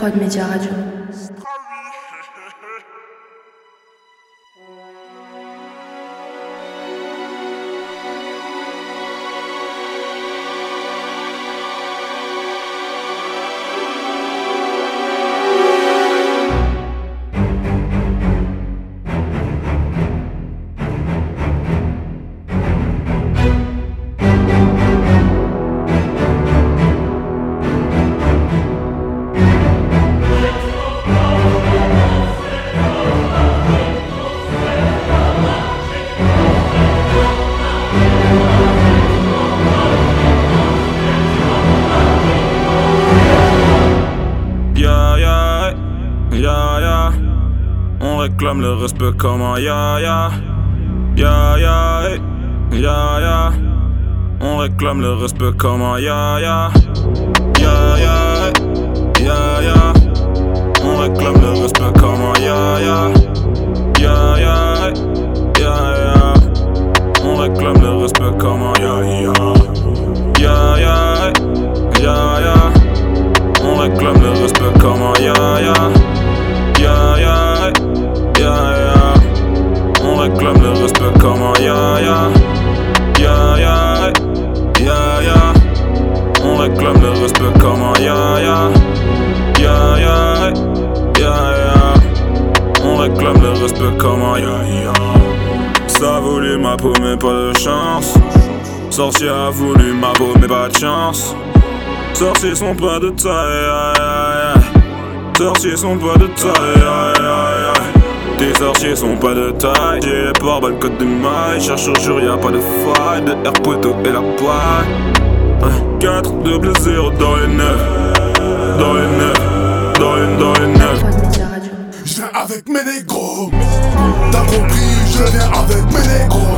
Prod Média Radio. On réclame le respect comme Ja, ja Ja, Ya ya, ja. On réclame le respect comme un ya ya. Ya ya, ya ya. On réclame le respect comme un ya ya. Ya ya, ya ya. On réclame le respect comme un ya ya. Ya ya, ya ya. On réclame le respect comme un ya ya Ya ya Ya On réclame le respect comme un ya ya Ya ya Ya ya On réclame le respect comme un ya ya Ya ya Ya ya On réclame le respect comme un ya ya Ça voulu ma peau mais pas de chance. Sorcier a voulu ma peau mais pas de chance. Sorciers sont pas de taille, aïe, aïe. Sorciers sont pas de taille, aïe, aïe. Tes sorciers sont pas de taille. J'ai les pare le code de maille. Cherche au jour, y'a pas de faille. De air poteau et la paille. 4, double 0 dans les 9. Dans les 9. Dans les, dans les 9. Prod Média Radio. Je viens avec mes négros T'as compris, je viens avec mes négros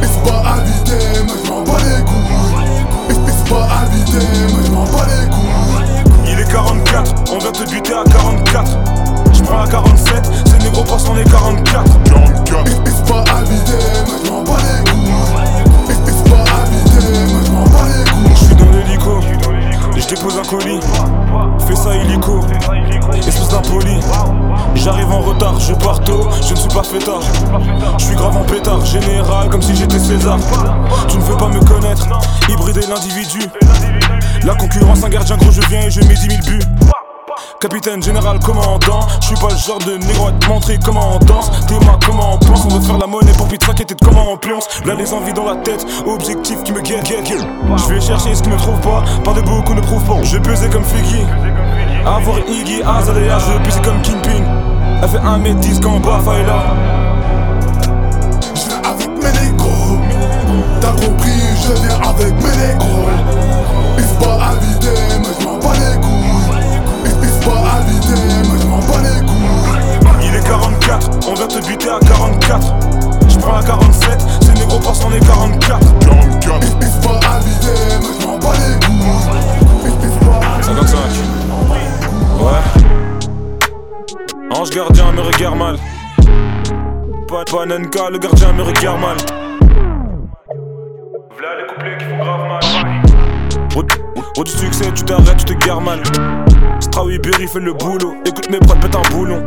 Et c'est pas habité, mais je m'en bats les couilles Et et c'est pas habité, mais je m'en bats les couilles Il est 44, on vient te buter à 44. Prends à 47, c'est négro parce qu'on est 44. Et et c'est pas habité, m'en bats les couilles Et et c'est pas habité, m'en bats les couilles Je suis dans l'hélico, je dépose un colis. Fais ça illico, espèce d'impoli. J'arrive en retard, je pars tôt, je ne suis pas fêtard. Je suis grave en pétard, général, comme si j'étais César. Tu ne veux pas me connaître, hybrider l'individu. La concurrence, un gardien gros, je viens et je mets 10 000 buts. Capitaine, général, commandant Je suis pas le genre de négro à te montrer comment on danse. T'es ma comment on pense On veut faire la monnaie pour vite s'inquiéter de comment on pionce Là les envies dans la tête, objectif qui me guette. Je vais chercher ce qui me trouve pas Par beaucoup ne prouve pas. Je peser comme Figgy Avoir Iggy, Azalea, je peser comme Kingpin. Elle fait 1m10 quand Bafa est là Le gardien me regarde mal V'là les couplets qui font grave mal. Route du succès, tu t'arrêtes, tu te gares mal. Straoui Berry fait le boulot. Écoute mes prods, pète un boulon.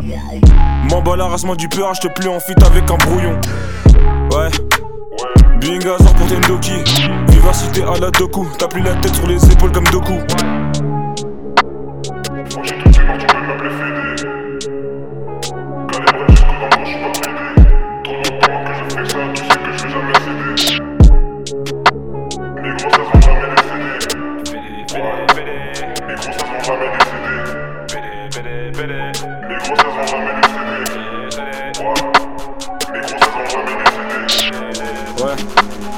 M'en bats la moi du peur, je te plus en fit avec un brouillon. Ouais. Bingazor pour tes Ndoki Vivacité à la Doku T'as plus la tête sur les épaules comme Doku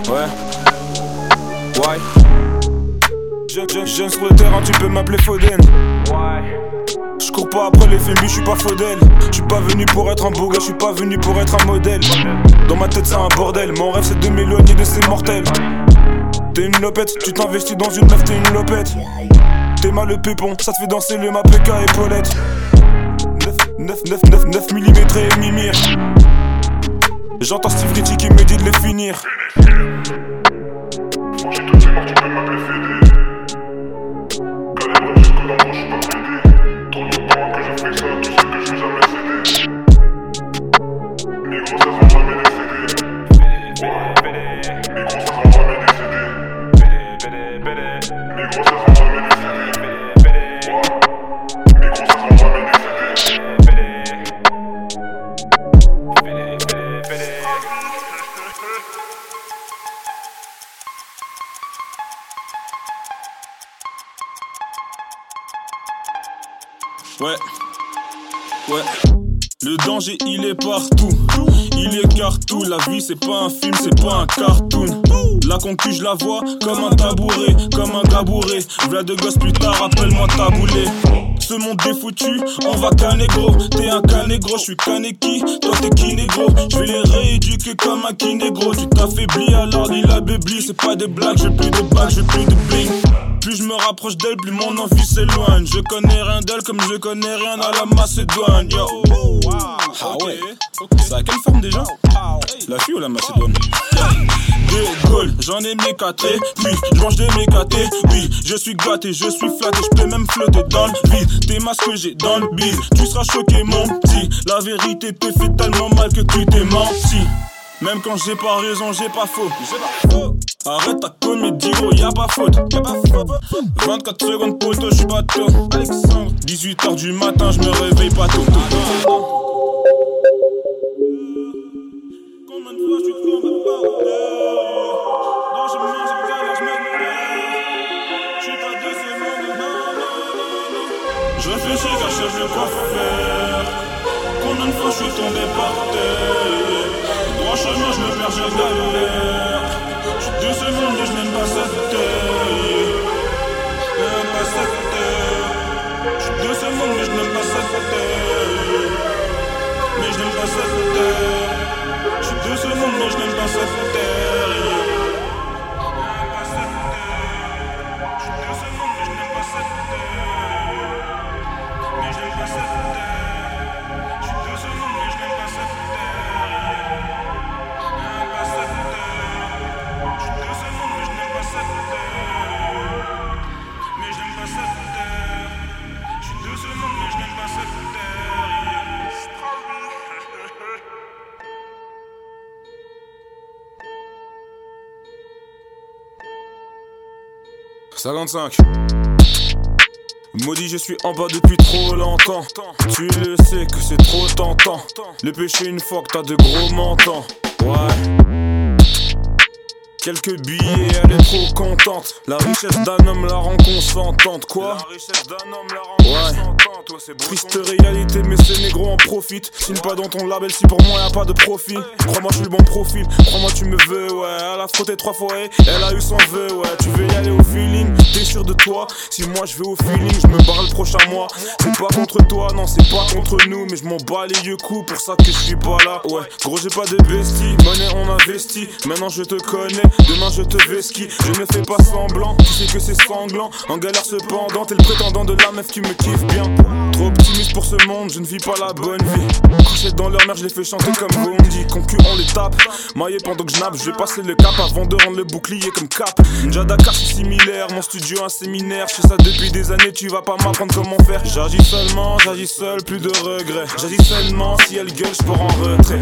ouais, ouais. Je, je, jeune sur le terrain, tu peux m'appeler Foden. Je cours pas après les films, je suis pas Faudel. Je suis pas venu pour être un beau gars, je suis pas venu pour être un modèle. Dans ma tête, c'est un bordel. Mon rêve, c'est de m'éloigner de ces mortels. T'es une lopette, tu t'investis dans une meuf, t'es une lopette. T'es mal le pépon, ça te fait danser le MAPK et Paulette. 9, 9, 9, 9, 9 mm et mimir. J'entends Steve Ritchie qui me dit de les finir. Calibre jusqu'au Le danger il est partout, il est partout. La vie c'est pas un film, c'est pas un cartoon. La concu je la vois comme un tabouret, comme un gabouré. V'là de gosse plus tard, appelle-moi taboulé. Ce monde est foutu, on va canner gros. T'es un cané gros, je suis cané Toi t'es qui négro? Je vais les rééduquer comme un kiné gros. Tu t'affaiblis alors il a bébli. C'est pas des blagues, j'ai plus de bagues, j'ai plus de bling. Plus je me rapproche d'elle, plus mon envie s'éloigne. Je connais rien d'elle comme je connais rien à la Macédoine. Yo. Ah ouais, ça a quelle forme déjà? La fille ou la Macédoine? Des Gaules, j'en ai mes catés, puis je mange des mécatés. Oui, je suis gâté, je suis flatté, je peux même flotter dans le vide. Tes masques que j'ai dans le bide, tu seras choqué mon petit. La vérité te fait tellement mal que tu t'es menti. Même quand j'ai pas raison, j'ai pas faux. Arrête ta comédie, gros, y'a pas faute. Y'a pas faute. 24 secondes toi, j'suis pas tôt. Alexandre, 18h du matin, j'me réveille pas tôt. Combien de fois j'suis tombé par Dans ce monde, c'est galère, j'me J'suis pas de ce monde, non, non, non. Je réfléchis car je cherche quoi faire. Combien de fois j'suis tombé par terre? Droit chemin, j'me perds, je galère. De ce monde et j'n'aime pas cette terre. J'n'aime pas cette terre. J'suis de ce monde mais j'n'aime pas cette terre. Mais j'n'aime pas cette terre. J'suis de ce monde mais j'n'aime pas cette terre. Mais j'n'aime pas cette terre. Mais j'n'aime pas cette terre. 55 Maudit, je suis en bas depuis trop longtemps. Tu le sais que c'est trop tentant. Le péché, une fois que t'as de gros montants. Ouais. Quelques billets, elle est trop contente. La richesse d'un homme la rend consentante. Quoi? La richesse d'un homme la rend consentante. Triste réalité, mais ces négros en profitent. Signe pas dans ton label si pour moi y'a pas de profit. Crois-moi, je suis le bon profil. Crois-moi, tu me veux, ouais. Elle a frotté trois fois et elle a eu son vœu, ouais. Tu veux y aller au feeling, t'es sûr de toi? Si moi je vais au feeling, je me barre le prochain mois. C'est pas contre toi, non, c'est pas contre nous. Mais je m'en bats les yeux coups pour ça que je suis pas là. Ouais, gros, j'ai pas de bestie. Monnaie, on investit. Maintenant, je te connais. Demain je te vesquille, je ne fais pas semblant, tu sais que c'est sanglant, en galère cependant, t'es le prétendant de la meuf qui me kiffe bien. Trop optimiste pour ce monde, je ne vis pas la bonne vie. Couché dans leur mère, je les fais chanter comme Bondi. Concu, on les tape, maillé pendant que je nappe, je vais passer le cap avant de rendre le bouclier comme cap. Déjà Dakar, c'est similaire, mon studio un séminaire, je fais ça depuis des années, tu vas pas m'apprendre comment faire. J'agis seulement, j'agis seul, plus de regrets. J'agis seulement, si elle gueule, je pars en retrait.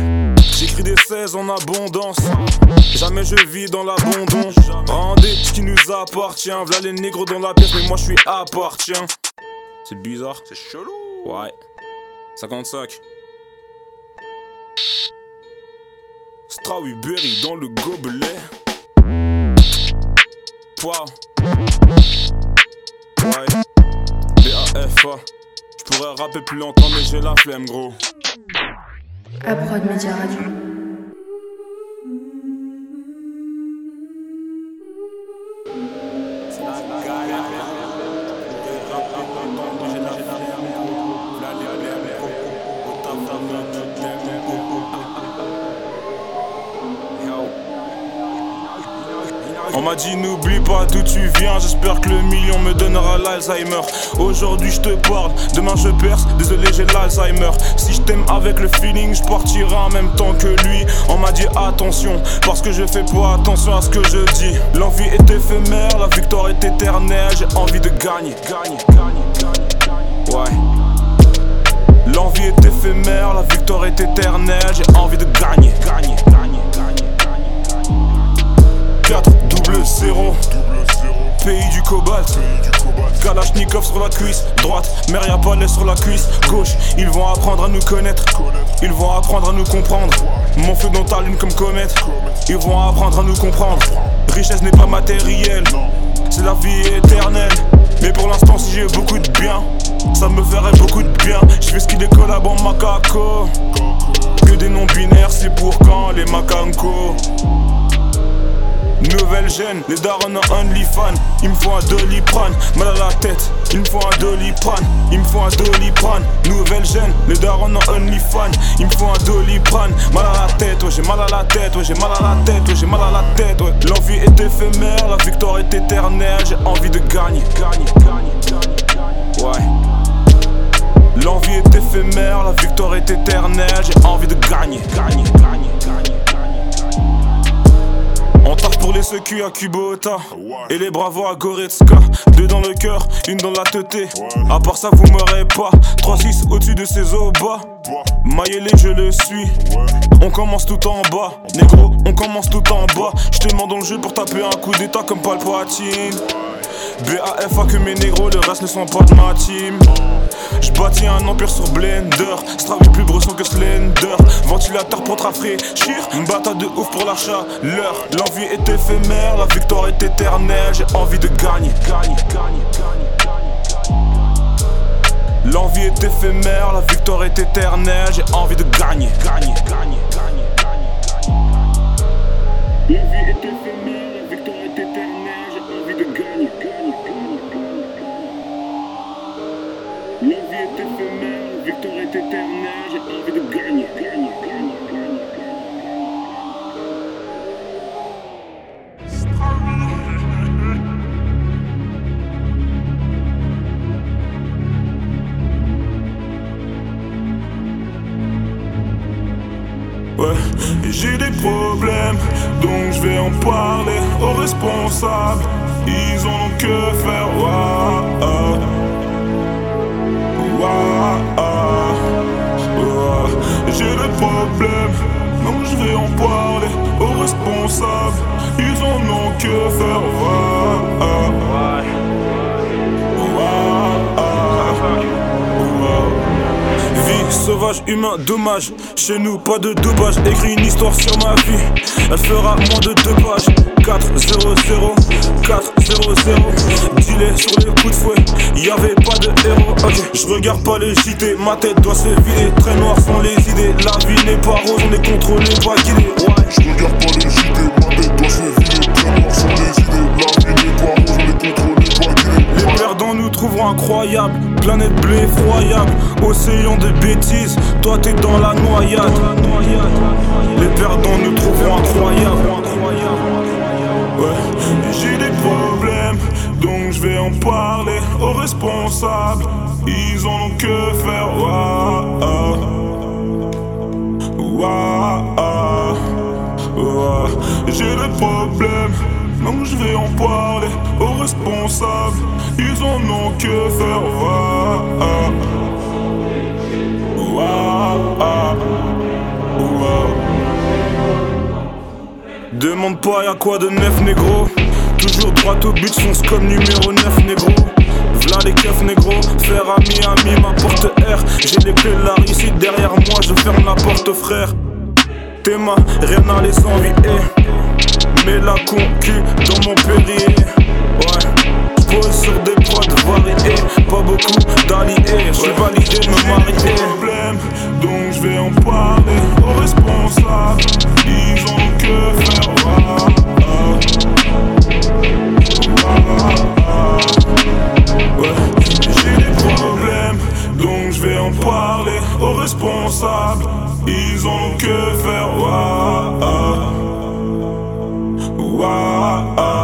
J'écris des 16 en abondance, jamais je vis dans l'abondance. Rendez ce qui nous appartient. V'là les négros dans la pièce, mais moi je suis appartient. C'est bizarre. C'est chelou. Ouais. 55. Strawberry dans le gobelet. Wow. Ouais. B-A-F-A. Je pourrais rapper plus longtemps, mais j'ai la flemme, gros. Aprod Media Radio. M'a dit n'oublie pas d'où tu viens, j'espère que le million me donnera l'Alzheimer. Aujourd'hui je te parle, demain je perce, désolé j'ai l'Alzheimer. Si je t'aime avec le feeling, je partirai en même temps que lui. On m'a dit attention, parce que je fais pas attention à ce que je dis. L'envie est éphémère, la victoire est éternelle, j'ai envie de gagner, gagner, gagner, gagner. Ouais. L'envie est éphémère, la victoire est éternelle, j'ai envie de gagner, gagner. Double 0 Pays du cobalt. Kalachnikov sur la cuisse Droite, Meria Palais sur la cuisse Gauche, ils vont apprendre à nous connaître. Ils vont apprendre à nous comprendre. Mon feu dans ta lune comme comète. Ils vont apprendre à nous comprendre. Richesse n'est pas matérielle. C'est la vie éternelle. Mais pour l'instant si j'ai beaucoup de bien ça me ferait beaucoup de bien. Je fais ce qui décolle en macaco. Que des noms binaires, c'est pour quand les macancos? Les darons en OnlyFans. Il me faut un doliprane, mal à la tête. Il me faut un doliprane, il me faut un doliprane. Nouvelle gêne, les darons en OnlyFans. Il me faut un doliprane, mal à la tête, ouais, j'ai mal à la tête, ouais, j'ai mal à la tête, ouais, j'ai mal à la tête, ouais. L'envie est éphémère, la victoire est éternelle. J'ai envie de gagner, gagner, gagner, gagner. Ouais. L'envie est éphémère, la victoire est éternelle. J'ai envie de gagner, gagner, gagner. On tape pour les secus à Kubota Et les bravos à Goretzka. Deux dans le cœur, une dans la teuté À part ça vous m'aurez pas. 3-6 au-dessus de ces bas Maillé je le suis. On commence tout en bas. Négro, on commence tout en bas. Je te demande dans le jeu pour taper un coup d'état comme Palpatine BAFA que mes négros, le reste ne sont pas de ma team. J'bâtis un empire sur Blender, Strap plus bresson que Slender. Ventilateur pour te rafraîchir, une bataille de ouf pour l'achat. L'heure, l'envie est éphémère, la victoire est éternelle. J'ai envie de gagner, gagner, gagner, gagner. L'envie est éphémère, la victoire est éternelle. J'ai envie de gagner, gagner, gagner, gagner, gagner. J'ai des problèmes, donc je vais en parler aux responsables. Ils ont que faire, ouah, ah. Ouah, ah. Ouah. J'ai des problèmes, donc je vais en parler aux responsables. Ils en ont que faire, ouah, ah. Ah. Ouah. Sauvage, humain, dommage. Chez nous, pas de dopage. Écris une histoire sur ma vie. Elle fera moins de deux pages. 4 0 0 4 0 0 Dealer sur les coups de fouet. Y'avait pas de héros. Ok, je regarde pas les JT. Ma tête doit se vider. Très noir sans les idées. La vie n'est pas rose, on est contrôlé, pas guidé. Ouais. Je regarde pas les JT, ma tête doit se vider Très noir sans les idées, Nous trouveront incroyables. Planète bleue effroyable. Océan de bêtises. Toi t'es dans la noyade. Les perdants nous trouveront incroyables. Ouais, j'ai des problèmes, donc je vais en parler aux responsables. Ils ont que faire. Ouah. Ouah, ah. Ouah. J'ai des problèmes, donc je vais en parler aux responsables. Ils en ont que faire. Ouah, ah. Ouah, ah. Ouah. Demande pas y'a quoi de neuf négro Toujours droit au but, fonce comme numéro 9 négro V'là les keufs négro, faire ami ami ma porte R J'ai les clés de la réussite derrière moi, je ferme la porte frère T'es ma, rien à les envier. Mais la concu dans mon périer Ouais J'pose sur des prods variés Pas beaucoup d'alliés J'suis validé me marier. Problème, donc je vais en parler aux responsables. Ils ont que faire aux responsables Ils ont que faire ouah, ah. Ah.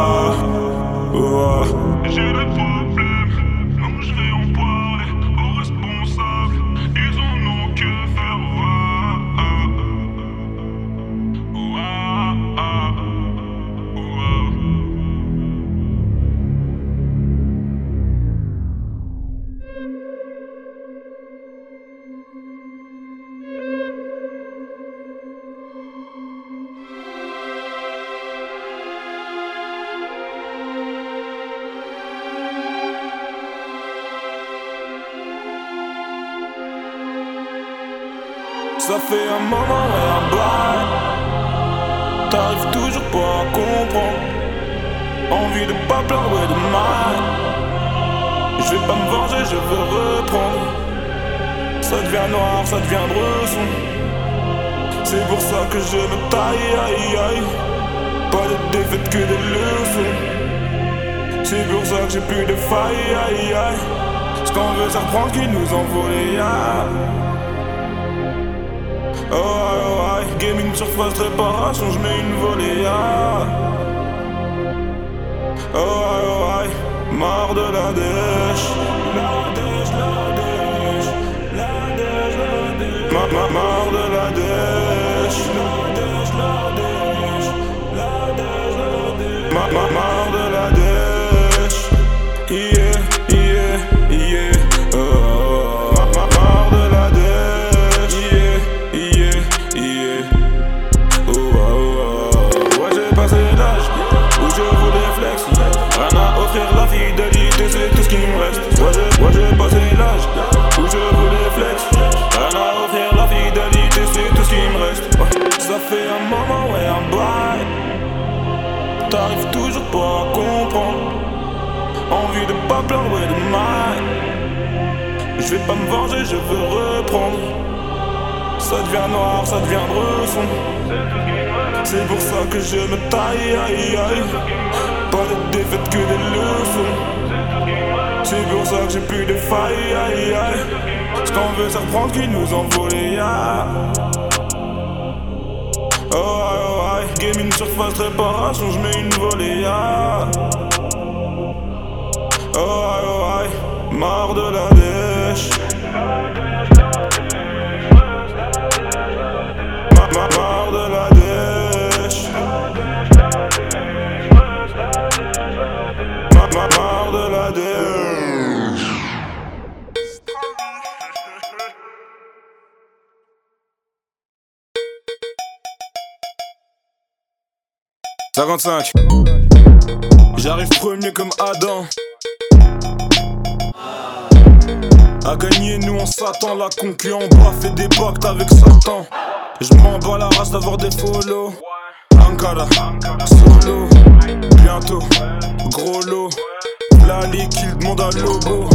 Envie de pas pleurer de mal Je vais pas me venger, je veux reprendre. Ça devient noir, ça devient bresson. C'est pour ça que je me taille, aïe aïe. Pas de défaite que des leçons. C'est pour ça que j'ai plus de failles, aïe aïe. Ce qu'on veut, ça reprend qui nous ont volé, Oh aïe, oh aïe, gaming surface réparation, je mets une volée, Oh oh aïe, marre de la dèche. La dèche, la dèche, la dèche, la dèche. Ma, marre de la dèche. La dèche, la dèche, la dèche, la dèche. Ma, marre La fidélité, c'est tout ce qui me reste. Ouais, j'ai, ouais, j'ai passé l'âge où je voulais flex. Rien à offrir, la fidélité, c'est tout ce qui me reste. Ça fait un moment, ouais, un bail. T'arrives toujours pas à comprendre. Envie de pas pleurer, ouais, de mal. Je vais pas me venger, je veux reprendre. Ça devient noir, ça devient bresson. C'est pour ça que je me taille, aïe aïe. Des. C'est pour ça que j'ai plus de failles, aïe aïe. Ce qu'on veut, ça reprend qui nous volé, ya. Oh aïe, oh aïe, gaming surface réparation, je mets une volée, ya. Oh aïe, oh aïe, marre de la dèche. Ma, ma, marre de la dèche. Ma, marre de la dèche. 55 J'arrive premier comme Adam. À gagner, nous on s'attend. La concurrent bas fait des pactes avec Satan. Je m'en bats la race d'avoir des follow. Ankara, solo, bientôt, gros lot. La liquide demande à Lobo.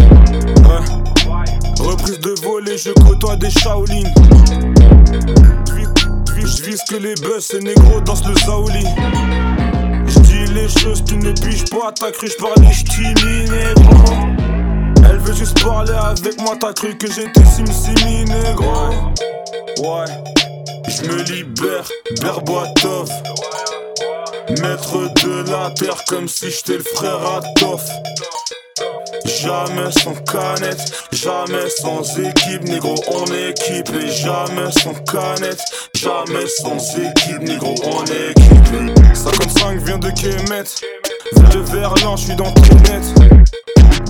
Reprise de volée, je côtoie des Shaolin. Je vise que les buzz, ces négros dansent le Saouli. Je dis les choses, tu ne piges pas, t'as cru, je parlais, je. Elle veut juste parler avec moi, t'as cru que j'étais Sim négro. Ouais, je me libère, Berboitov. Maître de la terre comme si j'étais le frère Toff. Jamais sans canette, jamais sans équipe, négro, on est équipé. Jamais sans canette, jamais sans équipe, négro, on est équipé. 55 vient de Kemet, vers de Verlan, je suis dans net.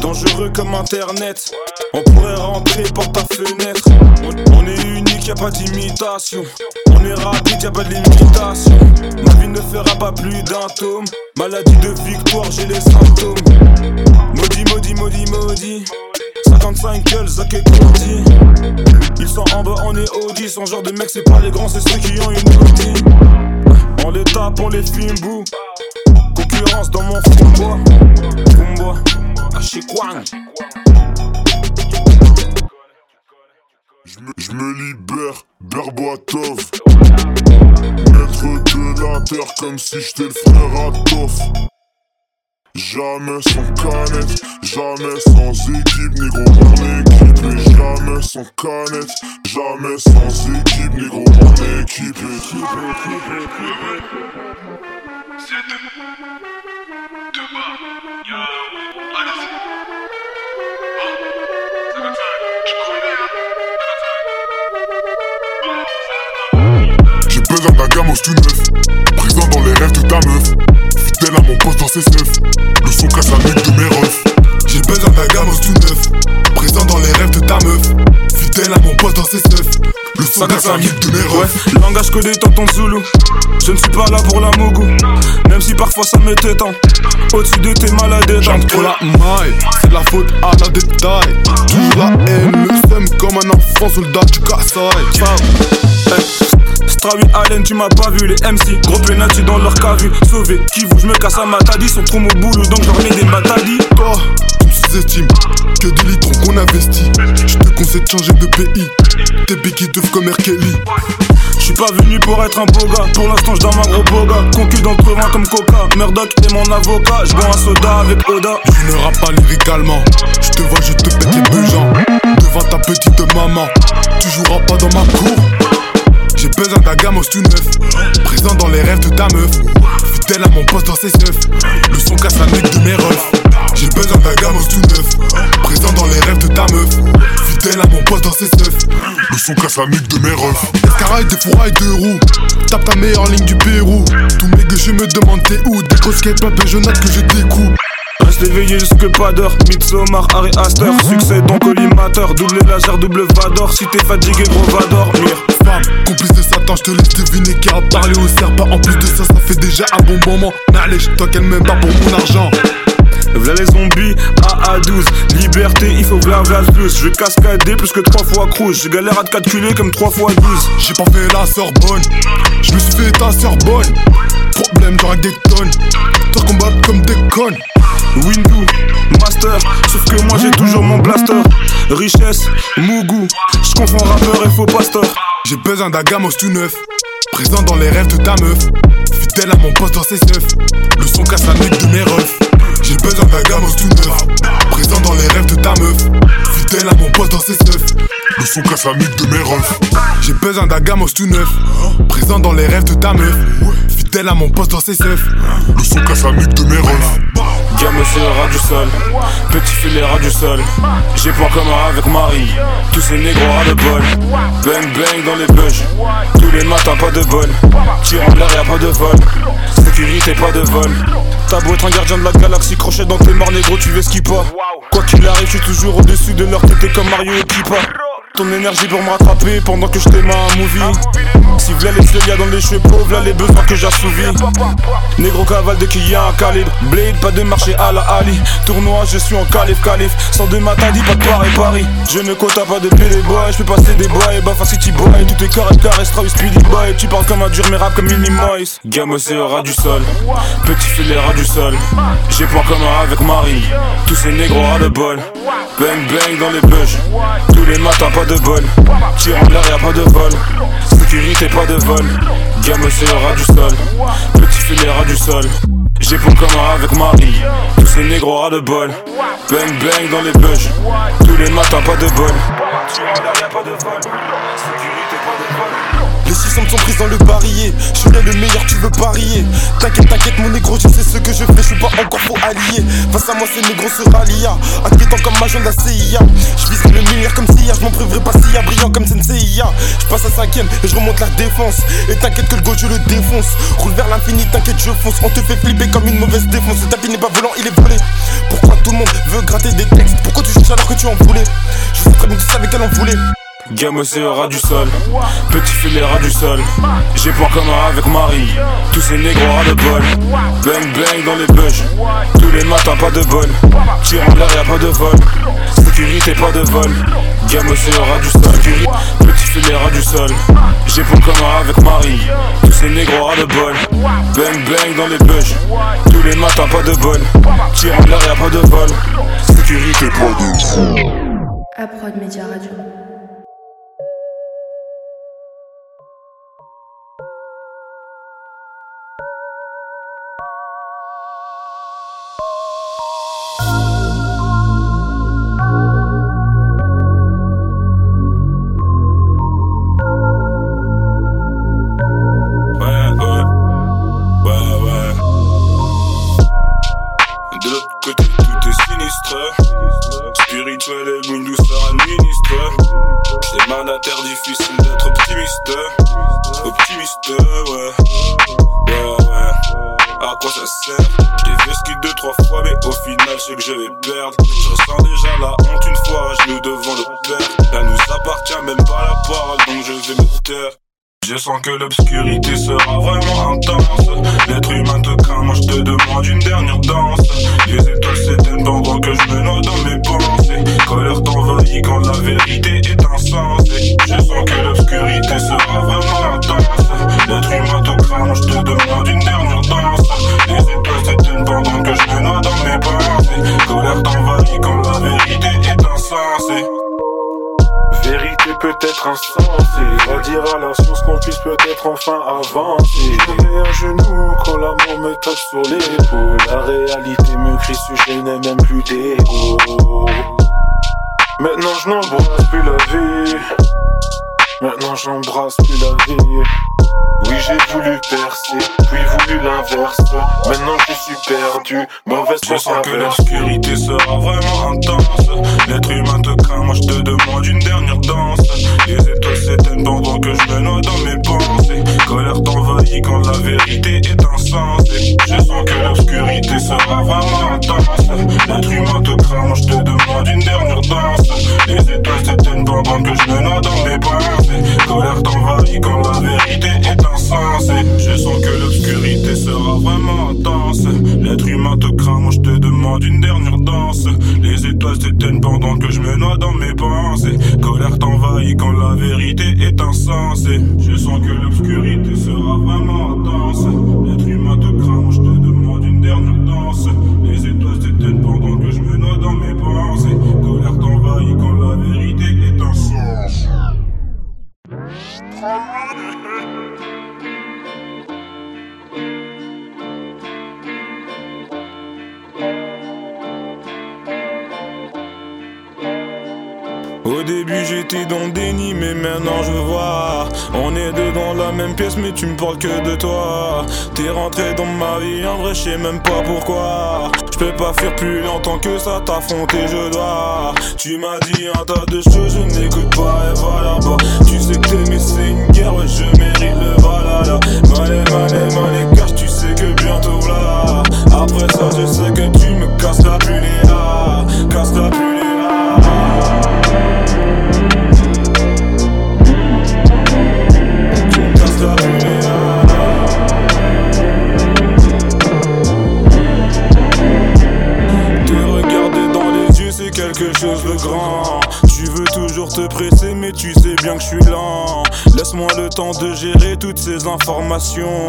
Dangereux comme internet, on pourrait rentrer par ta fenêtre. On, est unique, y a pas d'imitation. On est rapide, y a pas de limitation. Ma vie ne fera pas plus d'un tome. Maladie de victoire, j'ai les symptômes. Maudit, maudit, maudit, maudit. 55 gueules, Zach et Cody. Ils sont en bas, on est Audi. Son genre de mec, c'est pas les grands, c'est ceux qui ont une Audi. On les tape, on les filme, bouh. Dans mon. À chez Kwang. Je me, libère, Berboitov. Maître de la terre comme si j'étais le frère à Toff. Jamais sans canette, jamais sans équipe, négro, on est équipé. Jamais sans canette, jamais sans équipe, négro, on est équipé. J'ai besoin d'un gamin tout neuf, présent dans les rêves de ta meuf. Fidèle à mon poste dans ses seufs, le son casse la nuque de mes refs. J'ai besoin d'un gamin tout neuf, présent dans les rêves de ta meuf. Fidèle à mon poste dans ses seufs, le son casse la nuque de mes. Ouais, langage codé tonton Zulu. Je ne suis pas là pour la mougou. Même si parfois ça me t'étend. Au-dessus de tes malades J'aime trop la maille, c'est de la faute à la détail. Toujours la haine, le seum comme un enfant soldat du Kassai. Strawi Allen, tu m'as pas vu les MC. Gros penalty dans leur cas vu. Sauvé, qui vous, je me casse à matadi. Sont trop mon boulot donc je leur mets des matadis. Toi, sous-estime que des litrons qu'on investit. Je te conseille de changer de pays. Tes béquilles doivent comme R. Kelly. Je suis pas venu pour être un beau gars, pour l'instant je dans ma gros boga. Concu dans le comme Coca, Murdoch est mon avocat. Je bois un soda avec Oda. Je ne rappe pas lyricalement, je te vois, je te pète les besoins. Devant ta petite maman, tu joueras pas dans ma cour. J'ai besoin d'un gamos tout neuf, présent dans les rêves de ta meuf. Fidèle à mon poste dans ses seufs, le son casse la nuque de mes refs. J'ai besoin d'un gamos tout neuf, présent dans les rêves de ta meuf. Fidèle à mon poste dans ses seufs, le son casse la nuque de mes refs. Escaraille, des fourrailles, deux roues, tape ta meilleure ligne du Pérou. Tous mes gueux, me demandent t'es où, des grosses pas je note que je découpe. Reste éveillé jusque pas d'heure, Midsommar, Harry Aster Succès donc collimateur, double laser, double vador. Si t'es fatigué gros va dormir. Femme, complice de Satan, je te laisse deviner qui a parlé au serpent En plus de ça, ça fait déjà un bon moment. Allez, toi qu'elle m'aime pas pour mon argent V'là les zombies, A 12 Liberté, il faut v'là v'là plus Je cascader plus que 3 fois crouche Je galère à te calculer comme 3 fois 12 J'ai pas fait la Sorbonne. Je me suis fait ta bonne Problème, j'aurais des tonnes. Toi combat comme des connes. Windu, Master, sauf que moi j'ai toujours mon blaster. Richesse, Mougou, je confonds rappeur et faux pasteur. J'ai besoin d'un gamos tout neuf, présent dans les rêves de ta meuf. Fidèle à mon poste dans ses seufs, le son casse la nuque de mes refs. J'ai besoin d'un gamos tout neuf, présent dans les rêves de ta meuf. Fidèle à mon poste dans ses seufs, le son casse la nuque de mes refs. J'ai besoin d'un gamos tout neuf, présent dans les rêves de ta meuf. Fidèle à mon poste dans ses seufs, le son casse la nuque de mes refs. Gamme ras du sol, petit filet ras du sol. J'ai point commun avec Marie, tous ces négros ras de bol. Bang bang dans les bugs, tous les matins pas de bol. Tire en l'air y'a pas de vol, sécurité pas de vol. T'as beau être un gardien de la galaxie, crochet dans tes morts négro, tu veux ski pas. Quoi qu'il arrive, je suis toujours au-dessus de leur tête comme Mario et Pipa. Ton énergie pour me rattraper pendant que je t'aime un movie. Si v'là les y'a dans les cheveux pauvres, là les besoins que j'assouvis. Négro cavale de qui y a un calibre. Blade, pas de marché à la Ali. Tournoi, je suis en calife, calife. Sans de matin, dis pas de Paris, Paris. Je ne compte pas de les boys, je peux passer des boys, et bah city boy. Tout est carré, carré, Strauss, speedy boy. Tu parles comme un dur, mais rap comme Mini Moise. Gamme ras du sol. Petit filet ras du sol. J'ai point commun avec Marie. Tous ces négros ras de bol. Bang bang dans les bugs. Tous les matins, pas de bol. Tire en l'air, y'a pas de vol. Sécurité, pas de vol. Gamme ras du sol. Petit filet ras du sol. J'ai pour commun avec Marie. Tous ces négros ras de bol. Bang bang dans les bugs. Tous les matins, pas de bol. Tire l'air, y'a pas de vol. Sécurité, pas de vol. Les 600 sont prises dans le barillet. Je suis le meilleur, tu veux parier. T'inquiète, t'inquiète, mon négro, je sais ce que je fais, je suis pas encore faux allié. Face à moi, c'est négro se rallia. Inquiétant comme agent de la CIA. Je vise le meilleur comme CIA, je m'en priverai pas si brillant comme Senseiya. Je passe à cinquième et je remonte la défense. Et t'inquiète que le go, je le défonce. Roule vers l'infini, t'inquiète, je fonce. On te fait flipper comme une mauvaise défense. Le tapis n'est pas volant, il est volé. Pourquoi tout le monde veut gratter des textes? Pourquoi tu cherches alors que tu en voulais Je sais très bien que tu savais qu'elle en voulait. Gamme au ras du sol, petit filet ras du sol. J'ai point commun avec Marie, tous ces négros ras de bol. Bang bang dans les bugs, tous les matins pas de bol. Tire en l'air y'a pas de vol, sécurité pas de vol. Gamme au ras du sol, petit filet du sol. J'ai point commun avec Marie, tous ces négros ras de bol. Bang bang dans les bugs, tous les matins pas de bol. Tire en l'air y'a pas de vol, sécurité pas de vol. À Prod Média Radio. sens que l'obscurité sera vraiment intense. L'être humain te craint, moi je te demande une dernière danse. Les étoiles s'éteignent pendant que je me noie dans mes enfin avancer. Et un genou quand l'amour me tape sur l'épaule. La réalité me crie je n'ai même plus d'ego. Maintenant je n'embrasse plus la vie. Maintenant j'embrasse plus la vie. Oui, j'ai voulu percer, puis voulu l'inverse. Maintenant je suis perdu, mauvaise Je sens que l'obscurité sera vraiment intense. L'être humain te craint, moi je te demande une dernière danse. Les étoiles s'éteignent pendant que je me noie dans mes pensées. Colère t'envahit quand la vérité est Je sens que l'obscurité sera vraiment intense. L'être humain te craint, je te demande une dernière danse. Les étoiles s'éteignent pendant que je me noie dans mes pensées. Colère t'envahit quand la vérité est Je sens que l'obscurité sera vraiment intense. L'être humain te craint, moi je te demande une dernière danse. Les étoiles s'éteignent pendant que je me noie dans mes pensées. Colère t'envahit quand la vérité est insensée. Je sens que l'obscurité sera vraiment intense. L'être humain te craint, moi je te demande une dernière danse. Les étoiles s'éteignent pendant que je me noie dans mes pensées. Colère t'envahit quand la vérité est insensée. Début j'étais dans le déni mais maintenant je vois. On est deux dans la même pièce mais tu me parles que de toi. T'es rentré dans ma vie en vrai je sais même pas pourquoi. Je peux pas faire plus longtemps que ça t'affronter je dois. Tu m'as dit un tas de choses je n'écoute pas et voilà bah Tu sais que t'aimer c'est une guerre ouais je mérite le valala Malé malé malé cache tu sais que bientôt là. Après ça je sais que tu me casses la là. Casse la plus les Te regarder dans les yeux, c'est quelque chose de grand. Toujours te presser, mais tu sais bien que je suis lent. Laisse-moi le temps de gérer toutes ces informations.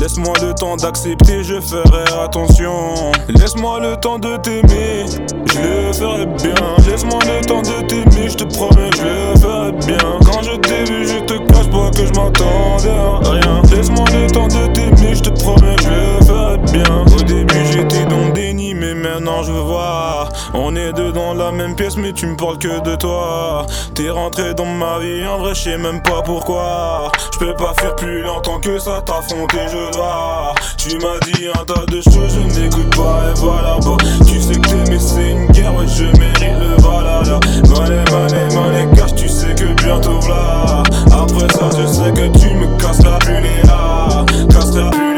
Laisse-moi le temps d'accepter, je ferai attention. Laisse-moi le temps de t'aimer, je le ferai bien. Laisse-moi le temps de t'aimer, je te promets, je le bien. Quand je t'ai vu, je te cache pas que je m'attendais à rien. Laisse-moi le temps de t'aimer, je te promets, je ferai bien. Au début, j'étais dans le déni, mais maintenant je vois. On est deux dans la même pièce, mais tu me parles que de toi. T'es rentré dans ma vie, en vrai, je sais même pas pourquoi. Je peux pas faire plus longtemps que ça, t'affronter, je dois. Tu m'as dit un tas de choses, je n'écoute pas, et voilà. Tu sais que t'aimer, c'est une guerre, ouais, je mérite le valala. Malé, malé, malé, cache, tu sais que bientôt là. Après ça, je sais que tu me casses la plus les là. Casse la plus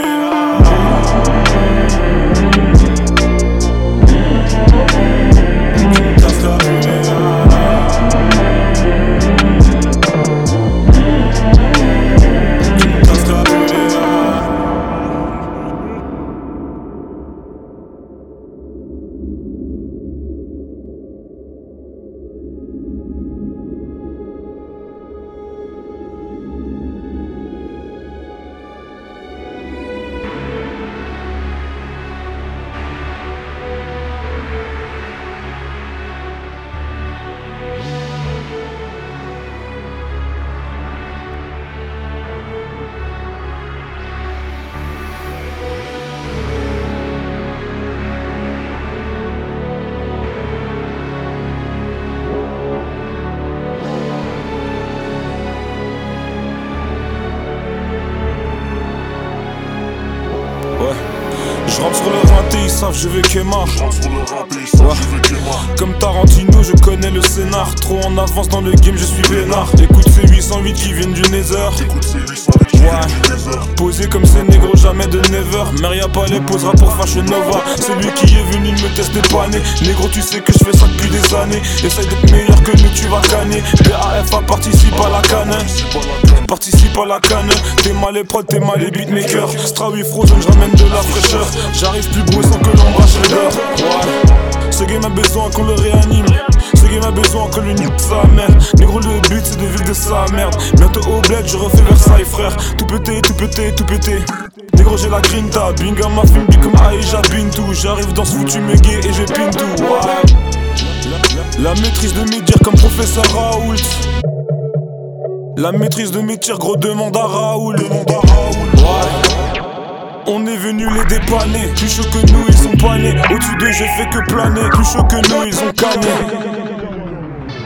savent je vais Kemar. Ouais. Comme Tarantino, je connais le scénar. Trop en avance dans le game, je suis vénard. Écoute ces 808 qui viennent du Nether. Ouais. Posé comme ces négros, jamais de never. Maria Palais posera pour Fashion Nova. C'est lui qui est venu me tester pas né. Négro, tu sais que je fais ça depuis des années. Essaye d'être meilleur que nous, tu vas canner. BAFA participe à la canne. Participe à la canne. T'es mal les prods, t'es mal les beatmakers. Strawi Frozen, je de la fraîcheur. J'arrive plus beau sans que l'ombrage regarde. Ouais. Ce game a besoin qu'on le réanime. Ce game a besoin qu'on lui nique sa mère. Négro, le but c'est de vivre de sa merde. Bientôt au bled, je refais Versailles, frère. Tout pété, tout pété, tout pété. Négro, j'ai la grinta. Binga ma film comme Aïcha Bintou. J'arrive dans ce foutu mégué et je pine tout. Ouais. La maîtrise de mes dires comme professeur Raoult. La maîtrise de mes tirs, gros demande à Raoul. Demande à Raoul. Ouais. On est venu les dépanner. Plus chaud que nous, ils sont pas nés. Au-dessus d'eux, j'ai fait que planer. Plus chaud que nous, ils ont canné.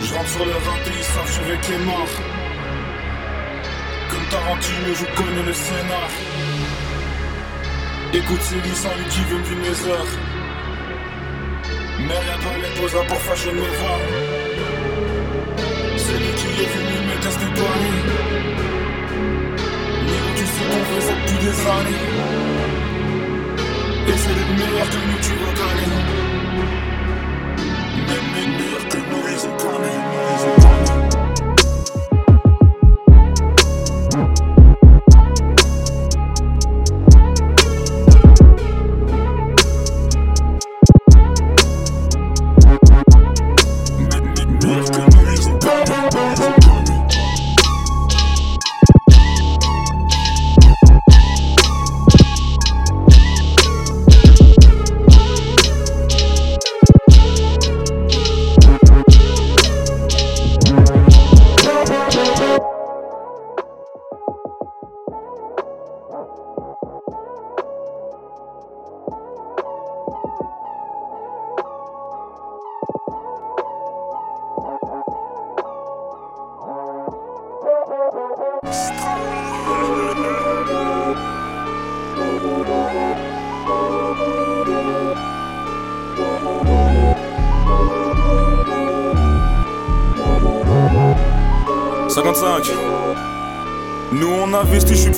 Je rentre sur le rinté, ils savent, je vais les morts. Comme Tarantino, je connais le scénar. Écoute c'est sans lui qui veut plus mes heures. Mais y'a pas les posas pour fashion Nova. C'est pas Négro, tu sais qu'on fait ça depuis des années. Et c'est les meilleurs que nous, tu gagner. Même les meilleurs que nous, ont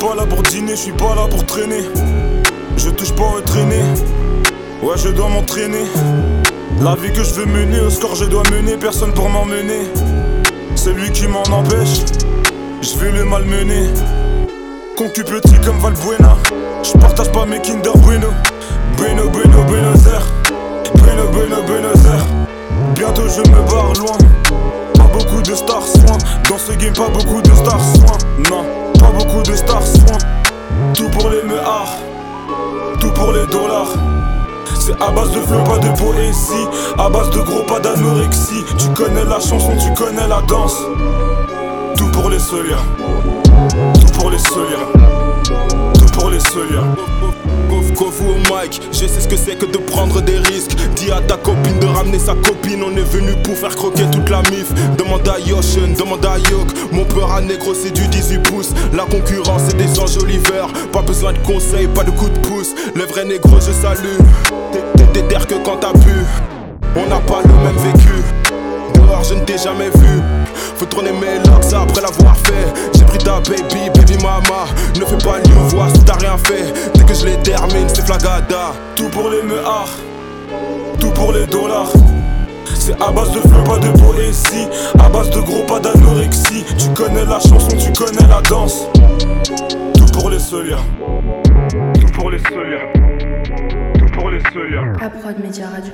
pas là pour dîner, je suis pas là pour traîner. Je touche pas au traîner. Ouais, je dois m'entraîner. La vie que je veux mener, au score je dois mener, personne pour m'emmener. Celui qui m'en empêche, je vais le malmener. Concu petit comme Valbuena, je partage pas mes Kinder Bueno. Bueno, Bueno, Buenos Aires. Bueno, Bueno, Buenos Aires. Bientôt je me barre loin beaucoup de stars soin Dans ce game pas beaucoup de stars soin Non, pas beaucoup de stars soin. Tout pour les meurs Tout pour les dollars. C'est à base de flow, pas de poésie. À base de gros, pas d'anorexie. Tu connais la chanson, tu connais la danse. Tout pour les soliens Tout pour les soliens Tout pour les soliens vous au mic, je sais ce que c'est que de prendre des risques. Dis à ta copine de ramener sa copine, on est venu pour faire croquer toute la mif. Demande à Yoshin, demande à Yok. Mon peur à négro, c'est du 18 pouces. La concurrence, c'est des anges Oliver. Pas besoin de conseils, pas de coups de pouce. Le vrai négro, je salue. T'es terre que quand t'as pu. On n'a pas le même vécu. Dehors, je ne t'ai jamais vu. Faut tourner mes locks après l'avoir fait. Pris ta baby, baby mama. Ne fais pas le voix si t'as rien fait. Dès que je les termine, c'est flagada. Tout pour les meurs, tout pour les dollars. C'est à base de flow, pas de poésie. À base de gros, pas d'anorexie. Tu connais la chanson, tu connais la danse. Tout pour les soliens. Tout pour les soliens. Tout pour les soliens. À Prod Média Radio.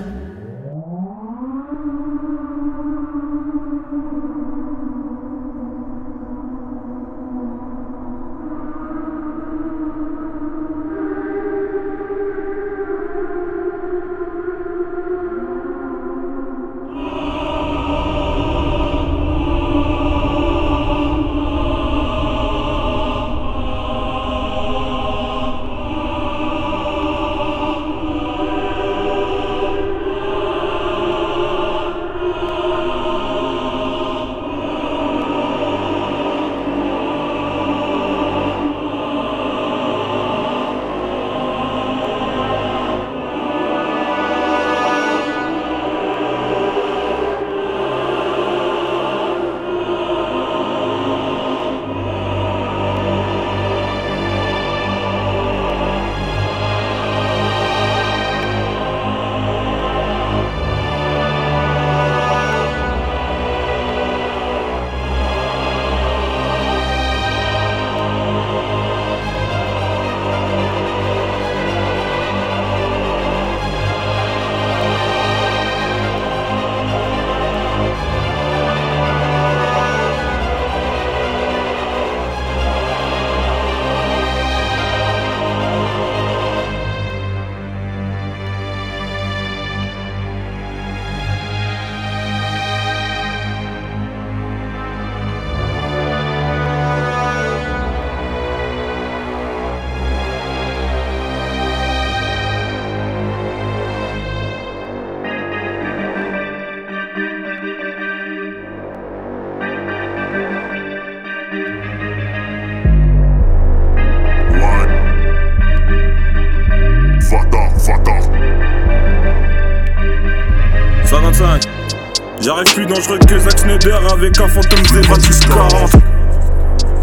Un fantôme Zeratis 40.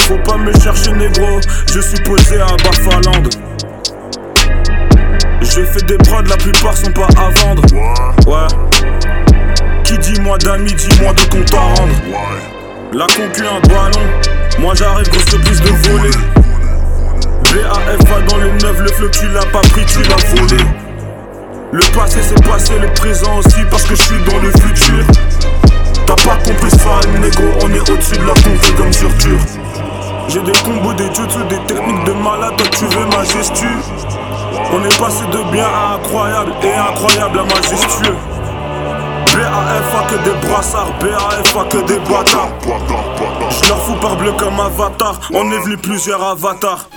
Faut pas me chercher négro, je suis posé à Bafaland. Je fais des prods, la plupart sont pas à vendre. Ouais. Qui dit moi d'amis, dis moi de compte à rendre. La concu un ballon, moi j'arrive grosse plus de voler. BAFA dans les neuf, le fleu tu l'as pas pris, tu l'as volé. Le passé c'est passé, le présent aussi parce que je suis dans le futur. T'as pas compris ça, négro, on est au-dessus de la concu comme sur J'ai des combos, des jutsu, des techniques de malade, toi tu veux ma On est passé de bien à incroyable et incroyable à majestueux. BAFA que des brassards, BAFA que des bâtards. Je leur fous par bleu comme avatar, on est venu plusieurs avatars.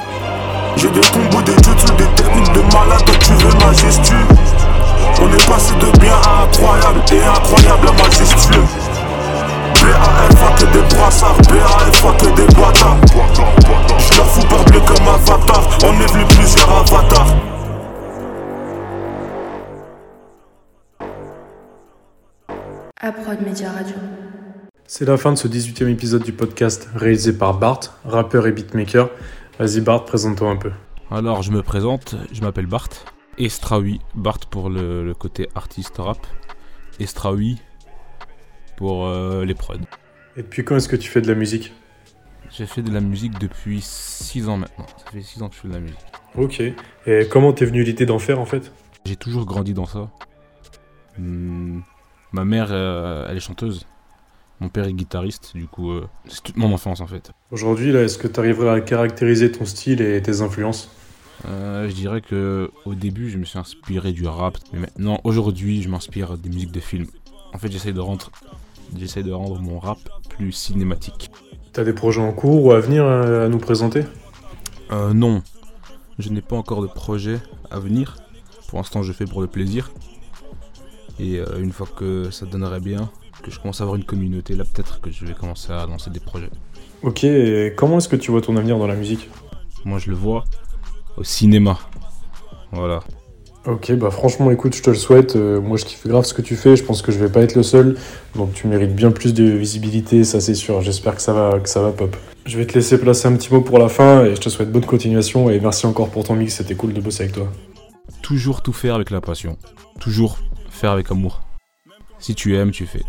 J'ai des combos, des jutsu, des techniques de malade, toi tu veux majestueux. On est passé de bien à incroyable et incroyable à majestueux. BAFA que des brassards, BAFA que des bâtards. Je leur fous par bleu comme avatar, on est venu plusieurs avatars. Aprod Media Radio. C'est la fin de ce 18e épisode du podcast réalisé par Bart, rappeur et beatmaker. Vas-y Bart, présente-toi un peu. Alors je me présente, je m'appelle Bart. Estraoui, Bart pour le, côté artiste rap. Estraoui pour euh, les prods. Et depuis quand est-ce que tu fais de la musique? J'ai fait de la musique depuis 6 ans maintenant. Ça fait 6 ans que je fais de la musique. Ok. Et comment t'es venu l'idée d'en faire en fait? J'ai toujours grandi dans ça. Hmm, Ma mère, euh, elle est chanteuse. Mon père est guitariste, du coup, euh, c'est toute mon enfance en fait. Aujourd'hui, là, est-ce que tu arriverais à caractériser ton style et tes influences? Euh, Je dirais que au début, je me suis inspiré du rap, mais maintenant, aujourd'hui, je m'inspire des musiques de films. En fait, j'essaie de rendre, j'essaie de rendre mon rap plus cinématique. T'as des projets en cours ou à venir à nous présenter? Non, je n'ai pas encore de projet à venir. Pour l'instant, je fais pour le plaisir. Et euh, une fois que ça donnerait bien, que je commence à avoir une communauté, là peut-être que je vais commencer à lancer des projets. Ok, et comment est-ce que tu vois ton avenir dans la musique? Moi je le vois au cinéma. Voilà. Ok, bah franchement, écoute, je te le souhaite. Euh, moi, je kiffe grave ce que tu fais. Je pense que je vais pas être le seul. Donc, tu mérites bien plus de visibilité, ça c'est sûr. J'espère que ça va, que ça va pop. Je vais te laisser placer un petit mot pour la fin et je te souhaite bonne continuation. Et merci encore pour ton mix. C'était cool de bosser avec toi. Toujours tout faire avec la passion. Toujours faire avec amour. Si tu aimes, tu fais.